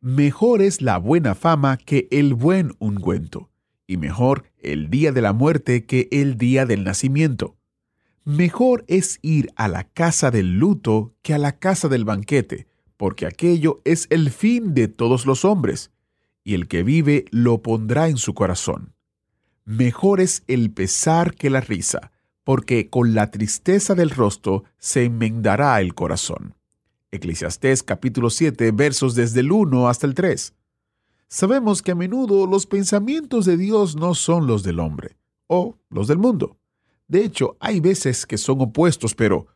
Mejor es la buena fama que el buen ungüento, y mejor el día de la muerte que el día del nacimiento. Mejor es ir a la casa del luto que a la casa del banquete, porque aquello es el fin de todos los hombres, y el que vive lo pondrá en su corazón. Mejor es el pesar que la risa, porque con la tristeza del rostro se enmendará el corazón. Eclesiastés capítulo 7 versos desde el 1 hasta el 3. Sabemos que a menudo los pensamientos de Dios no son los del hombre o los del mundo. De hecho, hay veces que son opuestos, pero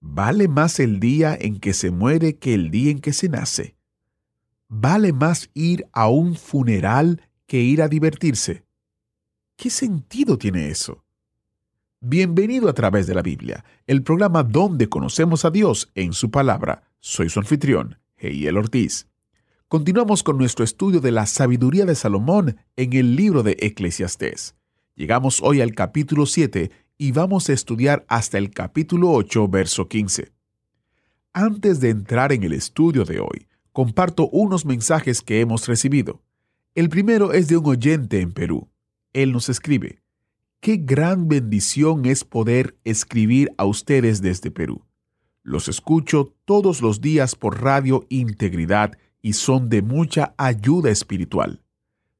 ¿vale más el día en que se muere que el día en que se nace? ¿Vale más ir a un funeral que ir a divertirse? ¿Qué sentido tiene eso? Bienvenido a través de la Biblia, el programa donde conocemos a Dios en su palabra. Soy su anfitrión, Heiel Ortiz. Continuamos con nuestro estudio de la sabiduría de Salomón en el libro de Eclesiastés. Llegamos hoy al capítulo 7 y vamos a estudiar hasta el capítulo 8, verso 15. Antes de entrar en el estudio de hoy, comparto unos mensajes que hemos recibido. El primero es de un oyente en Perú. Él nos escribe, Qué gran bendición es poder escribir a ustedes desde Perú. Los escucho todos los días por Radio Integridad y son de mucha ayuda espiritual.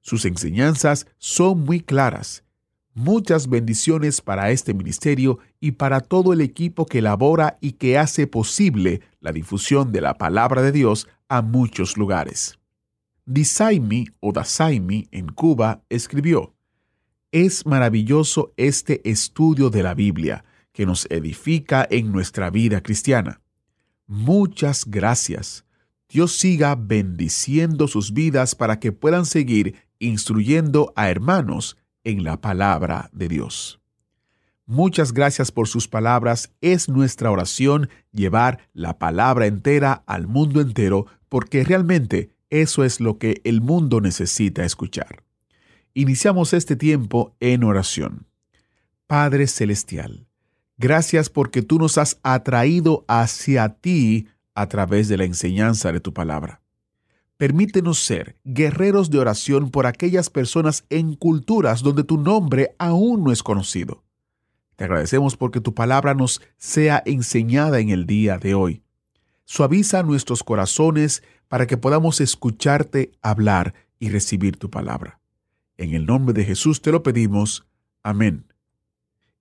Sus enseñanzas son muy claras. Muchas bendiciones para este ministerio y para todo el equipo que elabora y que hace posible la difusión de la palabra de Dios a muchos lugares. Disaimi o Dasaimi en Cuba escribió, es maravilloso este estudio de la Biblia que nos edifica en nuestra vida cristiana. Muchas gracias. Dios siga bendiciendo sus vidas para que puedan seguir instruyendo a hermanos en la palabra de Dios. Muchas gracias por sus palabras. Es nuestra oración llevar la palabra entera al mundo entero porque realmente eso es lo que el mundo necesita escuchar. Iniciamos este tiempo en oración. Padre Celestial, gracias porque tú nos has atraído hacia ti a través de la enseñanza de tu palabra. Permítenos ser guerreros de oración por aquellas personas en culturas donde tu nombre aún no es conocido. Te agradecemos porque tu palabra nos sea enseñada en el día de hoy. Suaviza nuestros corazones para que podamos escucharte hablar y recibir tu palabra. En el nombre de Jesús te lo pedimos. Amén.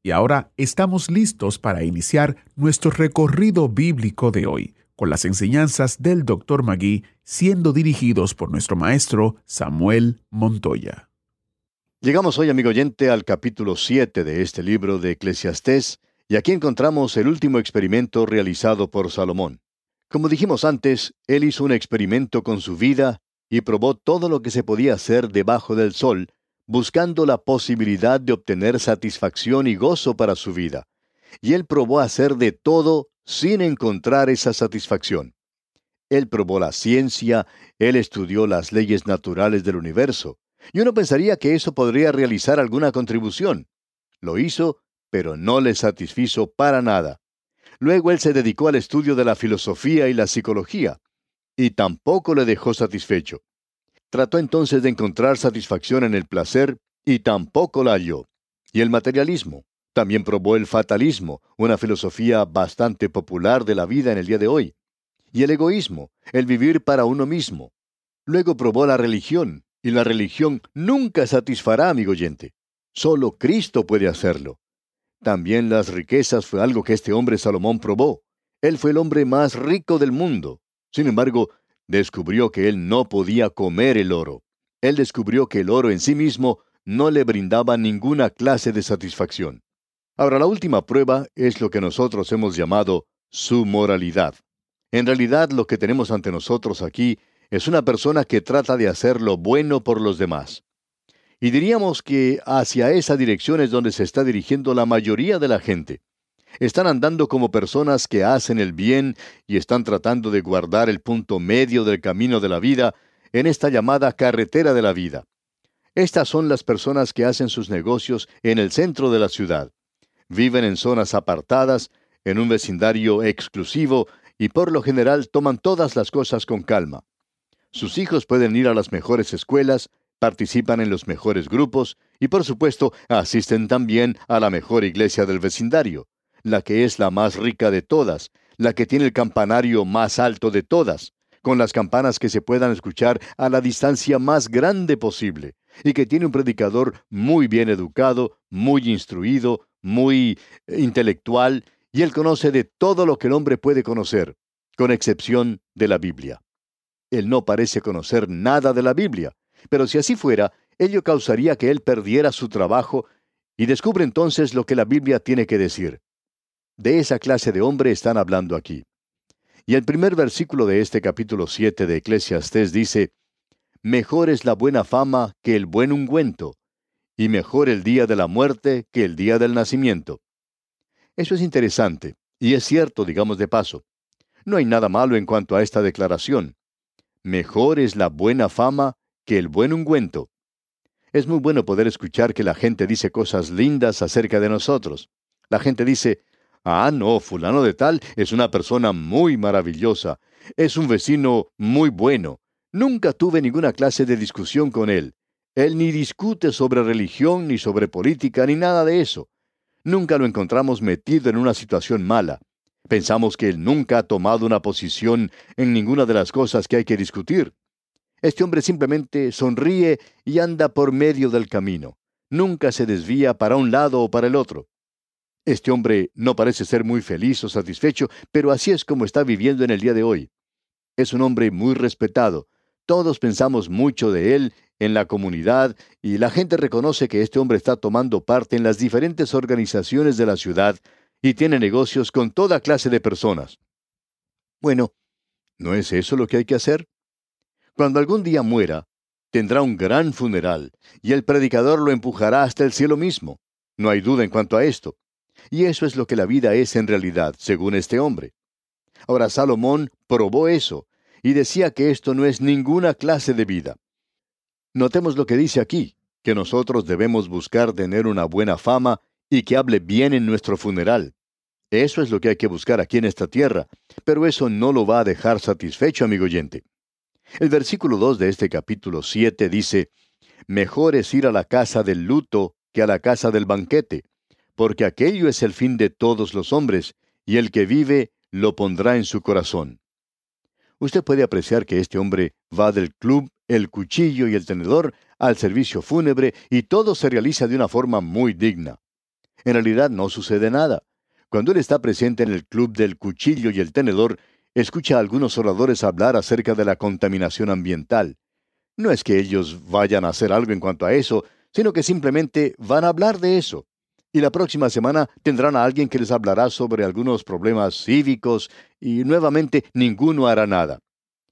Y ahora estamos listos para iniciar nuestro recorrido bíblico de hoy, con las enseñanzas del Dr. Magui siendo dirigidos por nuestro maestro Samuel Montoya. Llegamos hoy, amigo oyente, al capítulo 7 de este libro de Eclesiastés, y aquí encontramos el último experimento realizado por Salomón. Como dijimos antes, él hizo un experimento con su vida y probó todo lo que se podía hacer debajo del sol, buscando la posibilidad de obtener satisfacción y gozo para su vida. Y él probó hacer de todo sin encontrar esa satisfacción. Él probó la ciencia, él estudió las leyes naturales del universo, y uno pensaría que eso podría realizar alguna contribución. Lo hizo, pero no le satisfizo para nada. Luego él se dedicó al estudio de la filosofía y la psicología, y tampoco le dejó satisfecho. Trató entonces de encontrar satisfacción en el placer y tampoco la halló. Y el materialismo. También probó el fatalismo, una filosofía bastante popular de la vida en el día de hoy. Y el egoísmo, el vivir para uno mismo. Luego probó la religión, y la religión nunca satisfará, amigo oyente. Solo Cristo puede hacerlo. También las riquezas fue algo que este hombre Salomón probó. Él fue el hombre más rico del mundo. Sin embargo, descubrió que él no podía comer el oro. Él descubrió que el oro en sí mismo no le brindaba ninguna clase de satisfacción. Ahora, la última prueba es lo que nosotros hemos llamado su moralidad. En realidad lo que tenemos ante nosotros aquí es una persona que trata de hacer lo bueno por los demás. Y diríamos que hacia esa dirección es donde se está dirigiendo la mayoría de la gente. Están andando como personas que hacen el bien y están tratando de guardar el punto medio del camino de la vida en esta llamada carretera de la vida. Estas son las personas que hacen sus negocios en el centro de la ciudad. Viven en zonas apartadas, en un vecindario exclusivo y por lo general toman todas las cosas con calma. Sus hijos pueden ir a las mejores escuelas, participan en los mejores grupos y por supuesto asisten también a la mejor iglesia del vecindario, la que es la más rica de todas, la que tiene el campanario más alto de todas, con las campanas que se puedan escuchar a la distancia más grande posible, y que tiene un predicador muy bien educado, muy instruido, muy eh, intelectual, y él conoce de todo lo que el hombre puede conocer, con excepción de la Biblia. Él no parece conocer nada de la Biblia, pero si así fuera, ello causaría que él perdiera su trabajo y descubre entonces lo que la Biblia tiene que decir. De esa clase de hombre están hablando aquí. Y el primer versículo de este capítulo 7 de Eclesiastés dice, Mejor es la buena fama que el buen ungüento, y mejor el día de la muerte que el día del nacimiento. Eso es interesante, y es cierto, digamos de paso. No hay nada malo en cuanto a esta declaración. Mejor es la buena fama que el buen ungüento. Es muy bueno poder escuchar que la gente dice cosas lindas acerca de nosotros. La gente dice, ah, no, fulano de tal es una persona muy maravillosa, es un vecino muy bueno. Nunca tuve ninguna clase de discusión con él. Él ni discute sobre religión, ni sobre política, ni nada de eso. Nunca lo encontramos metido en una situación mala. Pensamos que él nunca ha tomado una posición en ninguna de las cosas que hay que discutir. Este hombre simplemente sonríe y anda por medio del camino. Nunca se desvía para un lado o para el otro. Este hombre no parece ser muy feliz o satisfecho, pero así es como está viviendo en el día de hoy. Es un hombre muy respetado. Todos pensamos mucho de él en la comunidad y la gente reconoce que este hombre está tomando parte en las diferentes organizaciones de la ciudad y tiene negocios con toda clase de personas. Bueno, ¿no es eso lo que hay que hacer? Cuando algún día muera, tendrá un gran funeral, y el predicador lo empujará hasta el cielo mismo. No hay duda en cuanto a esto. Y eso es lo que la vida es en realidad, según este hombre. Ahora Salomón probó eso, y decía que esto no es ninguna clase de vida. Notemos lo que dice aquí, que nosotros debemos buscar tener una buena fama y que hable bien en nuestro funeral. Eso es lo que hay que buscar aquí en esta tierra, pero eso no lo va a dejar satisfecho, amigo oyente. El versículo 2 de este capítulo 7 dice, Mejor es ir a la casa del luto que a la casa del banquete, porque aquello es el fin de todos los hombres, y el que vive lo pondrá en su corazón. Usted puede apreciar que este hombre va del club, el cuchillo y el tenedor al servicio fúnebre y todo se realiza de una forma muy digna. En realidad no sucede nada. Cuando él está presente en el club del cuchillo y el tenedor, escucha a algunos oradores hablar acerca de la contaminación ambiental. No es que ellos vayan a hacer algo en cuanto a eso, sino que simplemente van a hablar de eso. Y la próxima semana tendrán a alguien que les hablará sobre algunos problemas cívicos y nuevamente ninguno hará nada.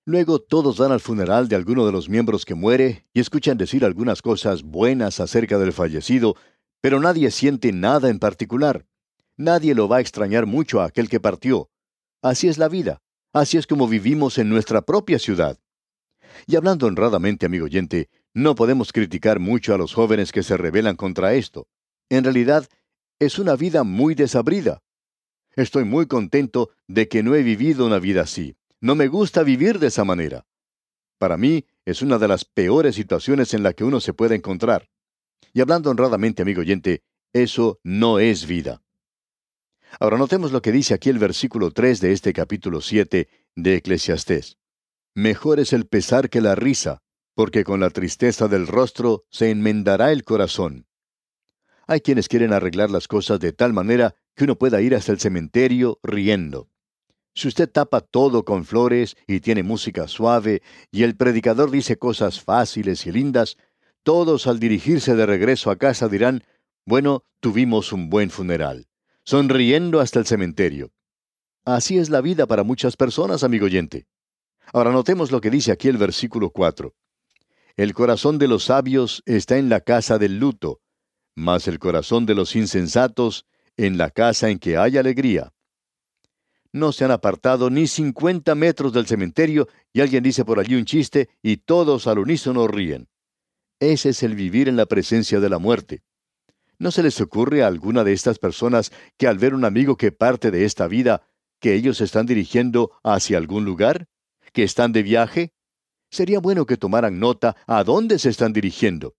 Luego todos van al funeral de alguno de los miembros que muere y escuchan decir algunas cosas buenas acerca del fallecido, pero nadie siente nada en particular. Nadie lo va a extrañar mucho a aquel que partió. Así es la vida. Así es como vivimos en nuestra propia ciudad. Y hablando honradamente, amigo oyente, no podemos criticar mucho a los jóvenes que se rebelan contra esto. En realidad, es una vida muy desabrida. Estoy muy contento de que no he vivido una vida así. No me gusta vivir de esa manera. Para mí, es una de las peores situaciones en la que uno se puede encontrar. Y hablando honradamente, amigo oyente, eso no es vida. Ahora notemos lo que dice aquí el versículo 3 de este capítulo 7 de Eclesiastés. Mejor es el pesar que la risa, porque con la tristeza del rostro se enmendará el corazón. Hay quienes quieren arreglar las cosas de tal manera que uno pueda ir hasta el cementerio riendo. Si usted tapa todo con flores y tiene música suave y el predicador dice cosas fáciles y lindas, todos al dirigirse de regreso a casa dirán, bueno, tuvimos un buen funeral sonriendo hasta el cementerio. Así es la vida para muchas personas, amigo oyente. Ahora notemos lo que dice aquí el versículo 4. El corazón de los sabios está en la casa del luto, mas el corazón de los insensatos en la casa en que hay alegría. No se han apartado ni cincuenta metros del cementerio y alguien dice por allí un chiste y todos al unísono ríen. Ese es el vivir en la presencia de la muerte. ¿No se les ocurre a alguna de estas personas que al ver un amigo que parte de esta vida, que ellos están dirigiendo hacia algún lugar? ¿Que están de viaje? Sería bueno que tomaran nota a dónde se están dirigiendo.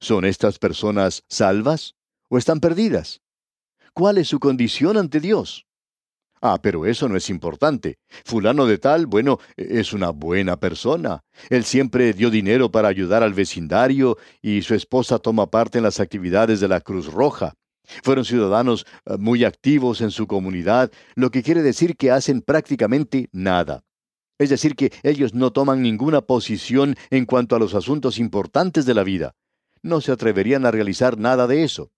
¿Son estas personas salvas o están perdidas? ¿Cuál es su condición ante Dios? Ah, pero eso no es importante. Fulano de tal, bueno, es una buena persona. Él siempre dio dinero para ayudar al vecindario y su esposa toma parte en las actividades de la Cruz Roja. Fueron ciudadanos eh, muy activos en su comunidad, lo que quiere decir que hacen prácticamente nada. Es decir, que ellos no toman ninguna posición en cuanto a los asuntos importantes de la vida. No se atreverían a realizar nada de eso.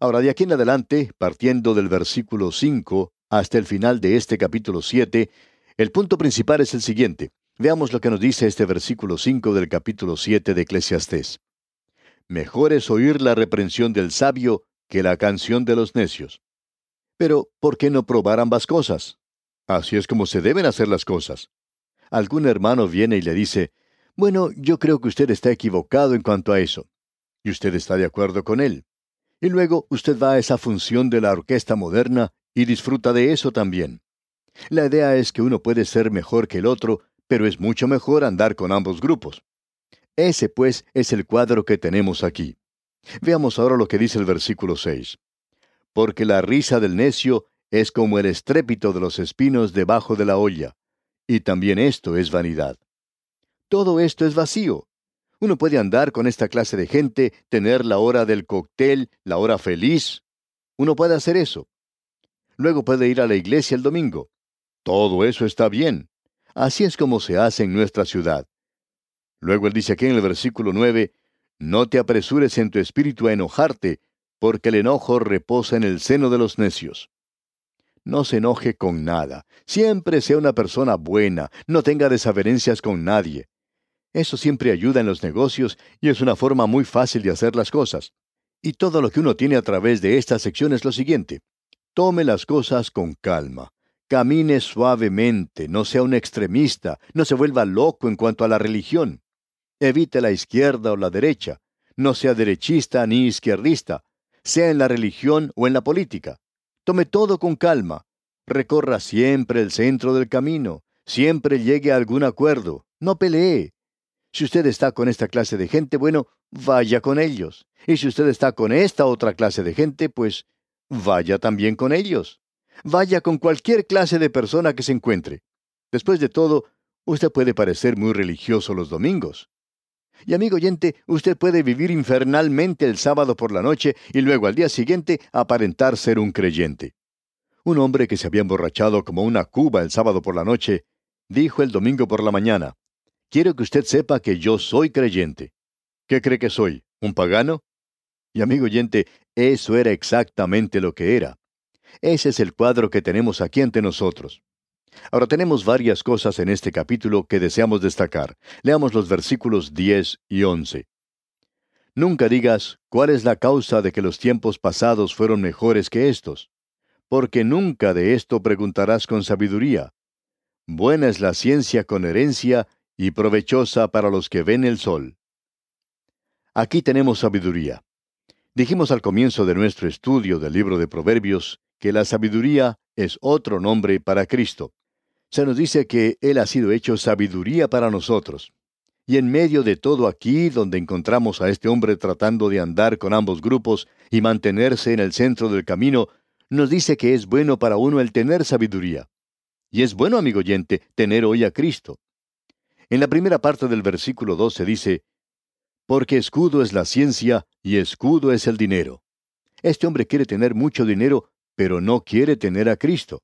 Ahora, de aquí en adelante, partiendo del versículo 5 hasta el final de este capítulo 7, el punto principal es el siguiente. Veamos lo que nos dice este versículo 5 del capítulo 7 de Eclesiastés. Mejor es oír la reprensión del sabio que la canción de los necios. Pero, ¿por qué no probar ambas cosas? Así es como se deben hacer las cosas. Algún hermano viene y le dice, bueno, yo creo que usted está equivocado en cuanto a eso. Y usted está de acuerdo con él. Y luego usted va a esa función de la orquesta moderna y disfruta de eso también. La idea es que uno puede ser mejor que el otro, pero es mucho mejor andar con ambos grupos. Ese, pues, es el cuadro que tenemos aquí. Veamos ahora lo que dice el versículo 6. Porque la risa del necio es como el estrépito de los espinos debajo de la olla, y también esto es vanidad. Todo esto es vacío. Uno puede andar con esta clase de gente, tener la hora del cóctel, la hora feliz. Uno puede hacer eso. Luego puede ir a la iglesia el domingo. Todo eso está bien. Así es como se hace en nuestra ciudad. Luego él dice aquí en el versículo 9, No te apresures en tu espíritu a enojarte, porque el enojo reposa en el seno de los necios. No se enoje con nada. Siempre sea una persona buena. No tenga desavenencias con nadie. Eso siempre ayuda en los negocios y es una forma muy fácil de hacer las cosas. Y todo lo que uno tiene a través de esta sección es lo siguiente. Tome las cosas con calma. Camine suavemente, no sea un extremista, no se vuelva loco en cuanto a la religión. Evite la izquierda o la derecha. No sea derechista ni izquierdista, sea en la religión o en la política. Tome todo con calma. Recorra siempre el centro del camino. Siempre llegue a algún acuerdo. No pelee. Si usted está con esta clase de gente, bueno, vaya con ellos. Y si usted está con esta otra clase de gente, pues vaya también con ellos. Vaya con cualquier clase de persona que se encuentre. Después de todo, usted puede parecer muy religioso los domingos. Y amigo oyente, usted puede vivir infernalmente el sábado por la noche y luego al día siguiente aparentar ser un creyente. Un hombre que se había emborrachado como una cuba el sábado por la noche, dijo el domingo por la mañana, Quiero que usted sepa que yo soy creyente. ¿Qué cree que soy? ¿Un pagano? Y amigo oyente, eso era exactamente lo que era. Ese es el cuadro que tenemos aquí ante nosotros. Ahora tenemos varias cosas en este capítulo que deseamos destacar. Leamos los versículos 10 y 11. Nunca digas cuál es la causa de que los tiempos pasados fueron mejores que estos, porque nunca de esto preguntarás con sabiduría. Buena es la ciencia con herencia y provechosa para los que ven el sol. Aquí tenemos sabiduría. Dijimos al comienzo de nuestro estudio del libro de Proverbios que la sabiduría es otro nombre para Cristo. Se nos dice que Él ha sido hecho sabiduría para nosotros. Y en medio de todo aquí, donde encontramos a este hombre tratando de andar con ambos grupos y mantenerse en el centro del camino, nos dice que es bueno para uno el tener sabiduría. Y es bueno, amigo oyente, tener hoy a Cristo. En la primera parte del versículo 12 dice, porque escudo es la ciencia y escudo es el dinero. Este hombre quiere tener mucho dinero, pero no quiere tener a Cristo.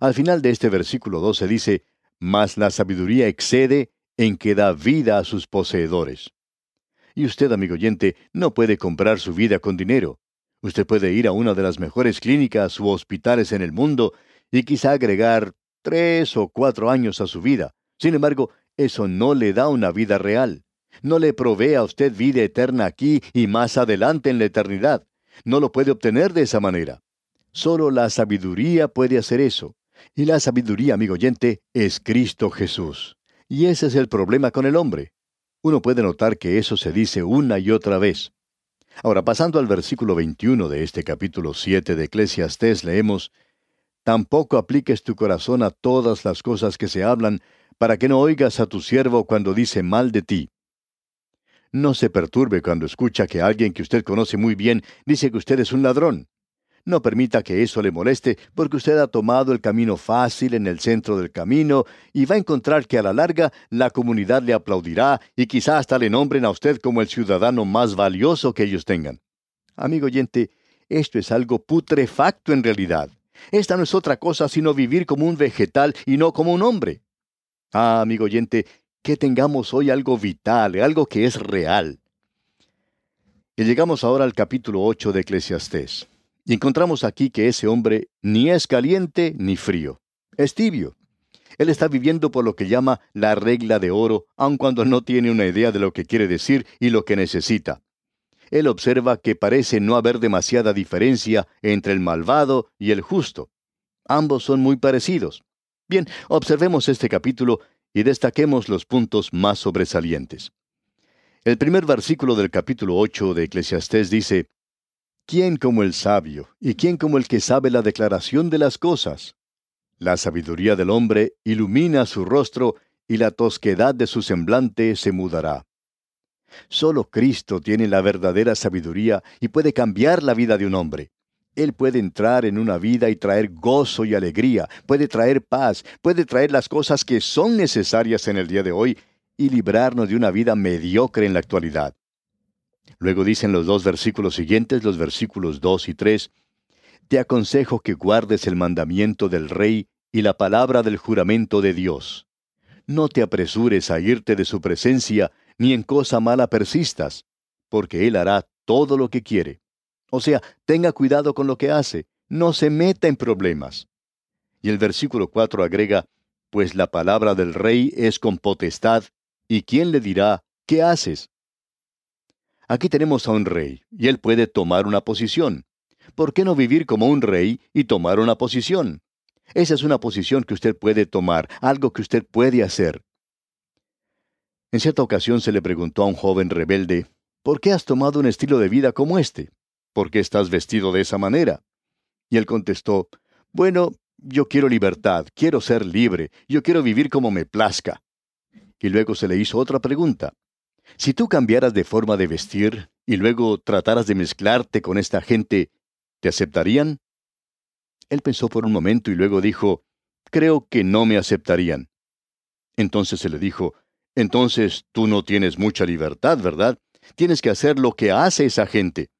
Al final de este versículo 12 dice, Mas la sabiduría excede en que da vida a sus poseedores. Y usted, amigo oyente, no puede comprar su vida con dinero. Usted puede ir a una de las mejores clínicas u hospitales en el mundo y quizá agregar tres o cuatro años a su vida. Sin embargo, eso no le da una vida real. No le provee a usted vida eterna aquí y más adelante en la eternidad. No lo puede obtener de esa manera. Solo la sabiduría puede hacer eso. Y la sabiduría, amigo oyente, es Cristo Jesús. Y ese es el problema con el hombre. Uno puede notar que eso se dice una y otra vez. Ahora, pasando al versículo 21 de este capítulo 7 de Eclesiastés, leemos, Tampoco apliques tu corazón a todas las cosas que se hablan, para que no oigas a tu siervo cuando dice mal de ti. No se perturbe cuando escucha que alguien que usted conoce muy bien dice que usted es un ladrón. No permita que eso le moleste porque usted ha tomado el camino fácil en el centro del camino y va a encontrar que a la larga la comunidad le aplaudirá y quizá hasta le nombren a usted como el ciudadano más valioso que ellos tengan. Amigo oyente, esto es algo putrefacto en realidad. Esta no es otra cosa sino vivir como un vegetal y no como un hombre. Ah, amigo oyente, que tengamos hoy algo vital, algo que es real. Y llegamos ahora al capítulo 8 de Eclesiastés. Y encontramos aquí que ese hombre ni es caliente ni frío, es tibio. Él está viviendo por lo que llama la regla de oro, aun cuando no tiene una idea de lo que quiere decir y lo que necesita. Él observa que parece no haber demasiada diferencia entre el malvado y el justo. Ambos son muy parecidos. Bien, observemos este capítulo y destaquemos los puntos más sobresalientes. El primer versículo del capítulo 8 de Eclesiastés dice, ¿Quién como el sabio y quién como el que sabe la declaración de las cosas? La sabiduría del hombre ilumina su rostro y la tosquedad de su semblante se mudará. Solo Cristo tiene la verdadera sabiduría y puede cambiar la vida de un hombre. Él puede entrar en una vida y traer gozo y alegría, puede traer paz, puede traer las cosas que son necesarias en el día de hoy y librarnos de una vida mediocre en la actualidad. Luego dicen los dos versículos siguientes, los versículos 2 y 3, Te aconsejo que guardes el mandamiento del Rey y la palabra del juramento de Dios. No te apresures a irte de su presencia, ni en cosa mala persistas, porque Él hará todo lo que quiere. O sea, tenga cuidado con lo que hace, no se meta en problemas. Y el versículo 4 agrega, Pues la palabra del rey es con potestad, ¿y quién le dirá, ¿qué haces? Aquí tenemos a un rey, y él puede tomar una posición. ¿Por qué no vivir como un rey y tomar una posición? Esa es una posición que usted puede tomar, algo que usted puede hacer. En cierta ocasión se le preguntó a un joven rebelde, ¿por qué has tomado un estilo de vida como este? ¿Por qué estás vestido de esa manera? Y él contestó, bueno, yo quiero libertad, quiero ser libre, yo quiero vivir como me plazca. Y luego se le hizo otra pregunta. Si tú cambiaras de forma de vestir y luego trataras de mezclarte con esta gente, ¿te aceptarían? Él pensó por un momento y luego dijo, creo que no me aceptarían. Entonces se le dijo, entonces tú no tienes mucha libertad, ¿verdad? Tienes que hacer lo que hace esa gente.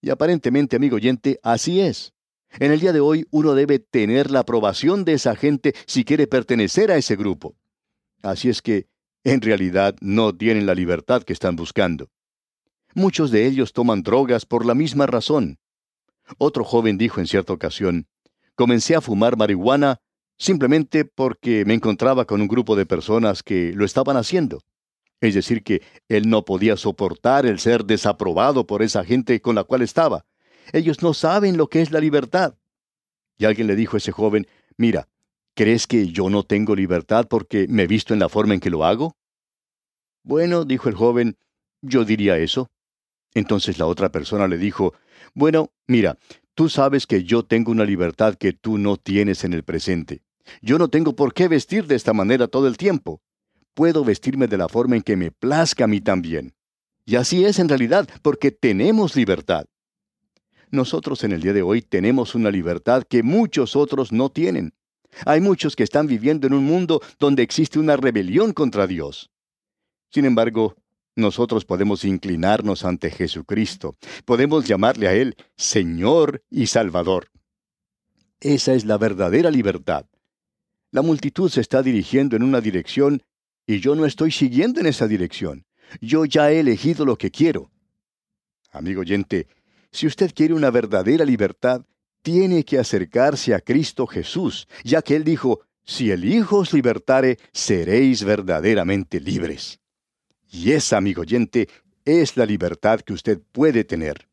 Y aparentemente, amigo oyente, así es. En el día de hoy uno debe tener la aprobación de esa gente si quiere pertenecer a ese grupo. Así es que, en realidad, no tienen la libertad que están buscando. Muchos de ellos toman drogas por la misma razón. Otro joven dijo en cierta ocasión, comencé a fumar marihuana simplemente porque me encontraba con un grupo de personas que lo estaban haciendo. Es decir, que él no podía soportar el ser desaprobado por esa gente con la cual estaba. Ellos no saben lo que es la libertad. Y alguien le dijo a ese joven, mira, ¿crees que yo no tengo libertad porque me he visto en la forma en que lo hago? Bueno, dijo el joven, yo diría eso. Entonces la otra persona le dijo, bueno, mira, tú sabes que yo tengo una libertad que tú no tienes en el presente. Yo no tengo por qué vestir de esta manera todo el tiempo puedo vestirme de la forma en que me plazca a mí también. Y así es en realidad, porque tenemos libertad. Nosotros en el día de hoy tenemos una libertad que muchos otros no tienen. Hay muchos que están viviendo en un mundo donde existe una rebelión contra Dios. Sin embargo, nosotros podemos inclinarnos ante Jesucristo, podemos llamarle a Él Señor y Salvador. Esa es la verdadera libertad. La multitud se está dirigiendo en una dirección y yo no estoy siguiendo en esa dirección. Yo ya he elegido lo que quiero. Amigo oyente, si usted quiere una verdadera libertad, tiene que acercarse a Cristo Jesús, ya que Él dijo, si el Hijo os libertare, seréis verdaderamente libres. Y esa, amigo oyente, es la libertad que usted puede tener.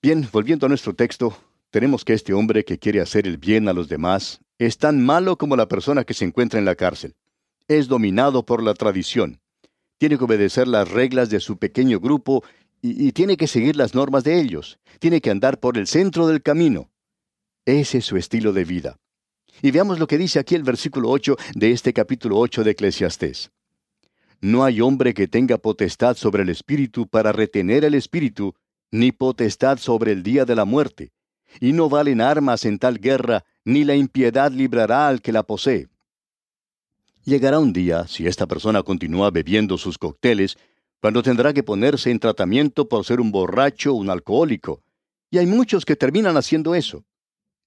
Bien, volviendo a nuestro texto, tenemos que este hombre que quiere hacer el bien a los demás es tan malo como la persona que se encuentra en la cárcel. Es dominado por la tradición. Tiene que obedecer las reglas de su pequeño grupo y, tiene que seguir las normas de ellos. Tiene que andar por el centro del camino. Ese es su estilo de vida. Y veamos lo que dice aquí el versículo 8 de este capítulo 8 de Eclesiastés. No hay hombre que tenga potestad sobre el espíritu para retener el espíritu, ni potestad sobre el día de la muerte. Y no valen armas en tal guerra, ni la impiedad librará al que la posee. Llegará un día, si esta persona continúa bebiendo sus cócteles, cuando tendrá que ponerse en tratamiento por ser un borracho o un alcohólico. Y hay muchos que terminan haciendo eso.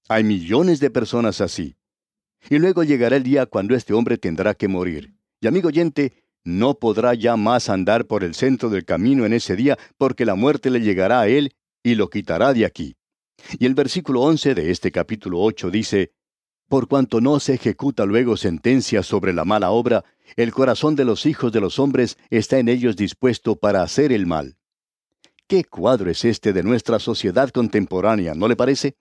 Hay millones de personas así. Y luego llegará el día cuando este hombre tendrá que morir. Y amigo oyente, no podrá ya más andar por el centro del camino en ese día, porque la muerte le llegará a él y lo quitará de aquí. Y el versículo 11 de este capítulo 8 dice, Por cuanto no se ejecuta luego sentencia sobre la mala obra, el corazón de los hijos de los hombres está en ellos dispuesto para hacer el mal. ¿Qué cuadro es este de nuestra sociedad contemporánea, no le parece?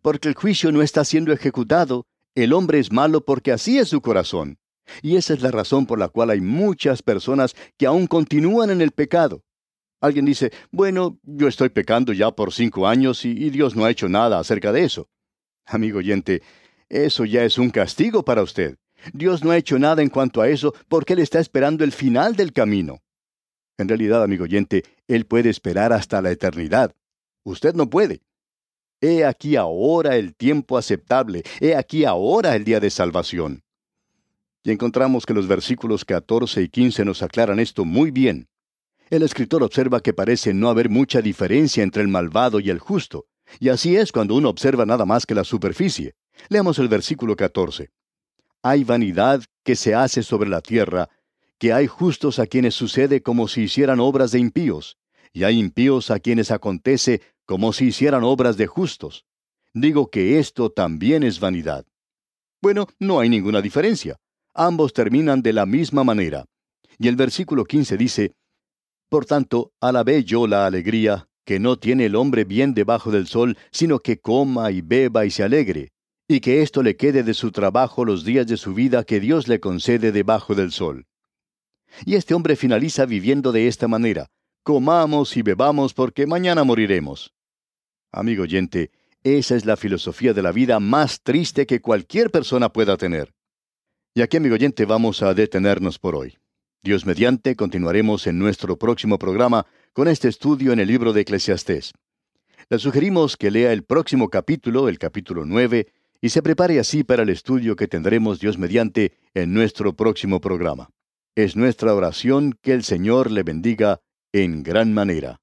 Porque el juicio no está siendo ejecutado, el hombre es malo porque así es su corazón. Y esa es la razón por la cual hay muchas personas que aún continúan en el pecado. Alguien dice, bueno, yo estoy pecando ya por cinco años y, Dios no ha hecho nada acerca de eso. Amigo oyente, eso ya es un castigo para usted. Dios no ha hecho nada en cuanto a eso porque Él está esperando el final del camino. En realidad, amigo oyente, Él puede esperar hasta la eternidad. Usted no puede. He aquí ahora el tiempo aceptable, he aquí ahora el día de salvación. Y encontramos que los versículos 14 y 15 nos aclaran esto muy bien. El escritor observa que parece no haber mucha diferencia entre el malvado y el justo, y así es cuando uno observa nada más que la superficie. Leamos el versículo 14. Hay vanidad que se hace sobre la tierra, que hay justos a quienes sucede como si hicieran obras de impíos, y hay impíos a quienes acontece como si hicieran obras de justos. Digo que esto también es vanidad. Bueno, no hay ninguna diferencia. Ambos terminan de la misma manera. Y el versículo 15 dice, Por tanto, alabé yo la alegría, que no tiene el hombre bien debajo del sol, sino que coma y beba y se alegre, y que esto le quede de su trabajo los días de su vida que Dios le concede debajo del sol. Y este hombre finaliza viviendo de esta manera, comamos y bebamos porque mañana moriremos. Amigo oyente, esa es la filosofía de la vida más triste que cualquier persona pueda tener. Y aquí, amigo oyente, vamos a detenernos por hoy. Dios mediante, continuaremos en nuestro próximo programa con este estudio en el libro de Eclesiastés. Le sugerimos que lea el próximo capítulo, el capítulo 9, y se prepare así para el estudio que tendremos Dios mediante en nuestro próximo programa. Es nuestra oración que el Señor le bendiga en gran manera.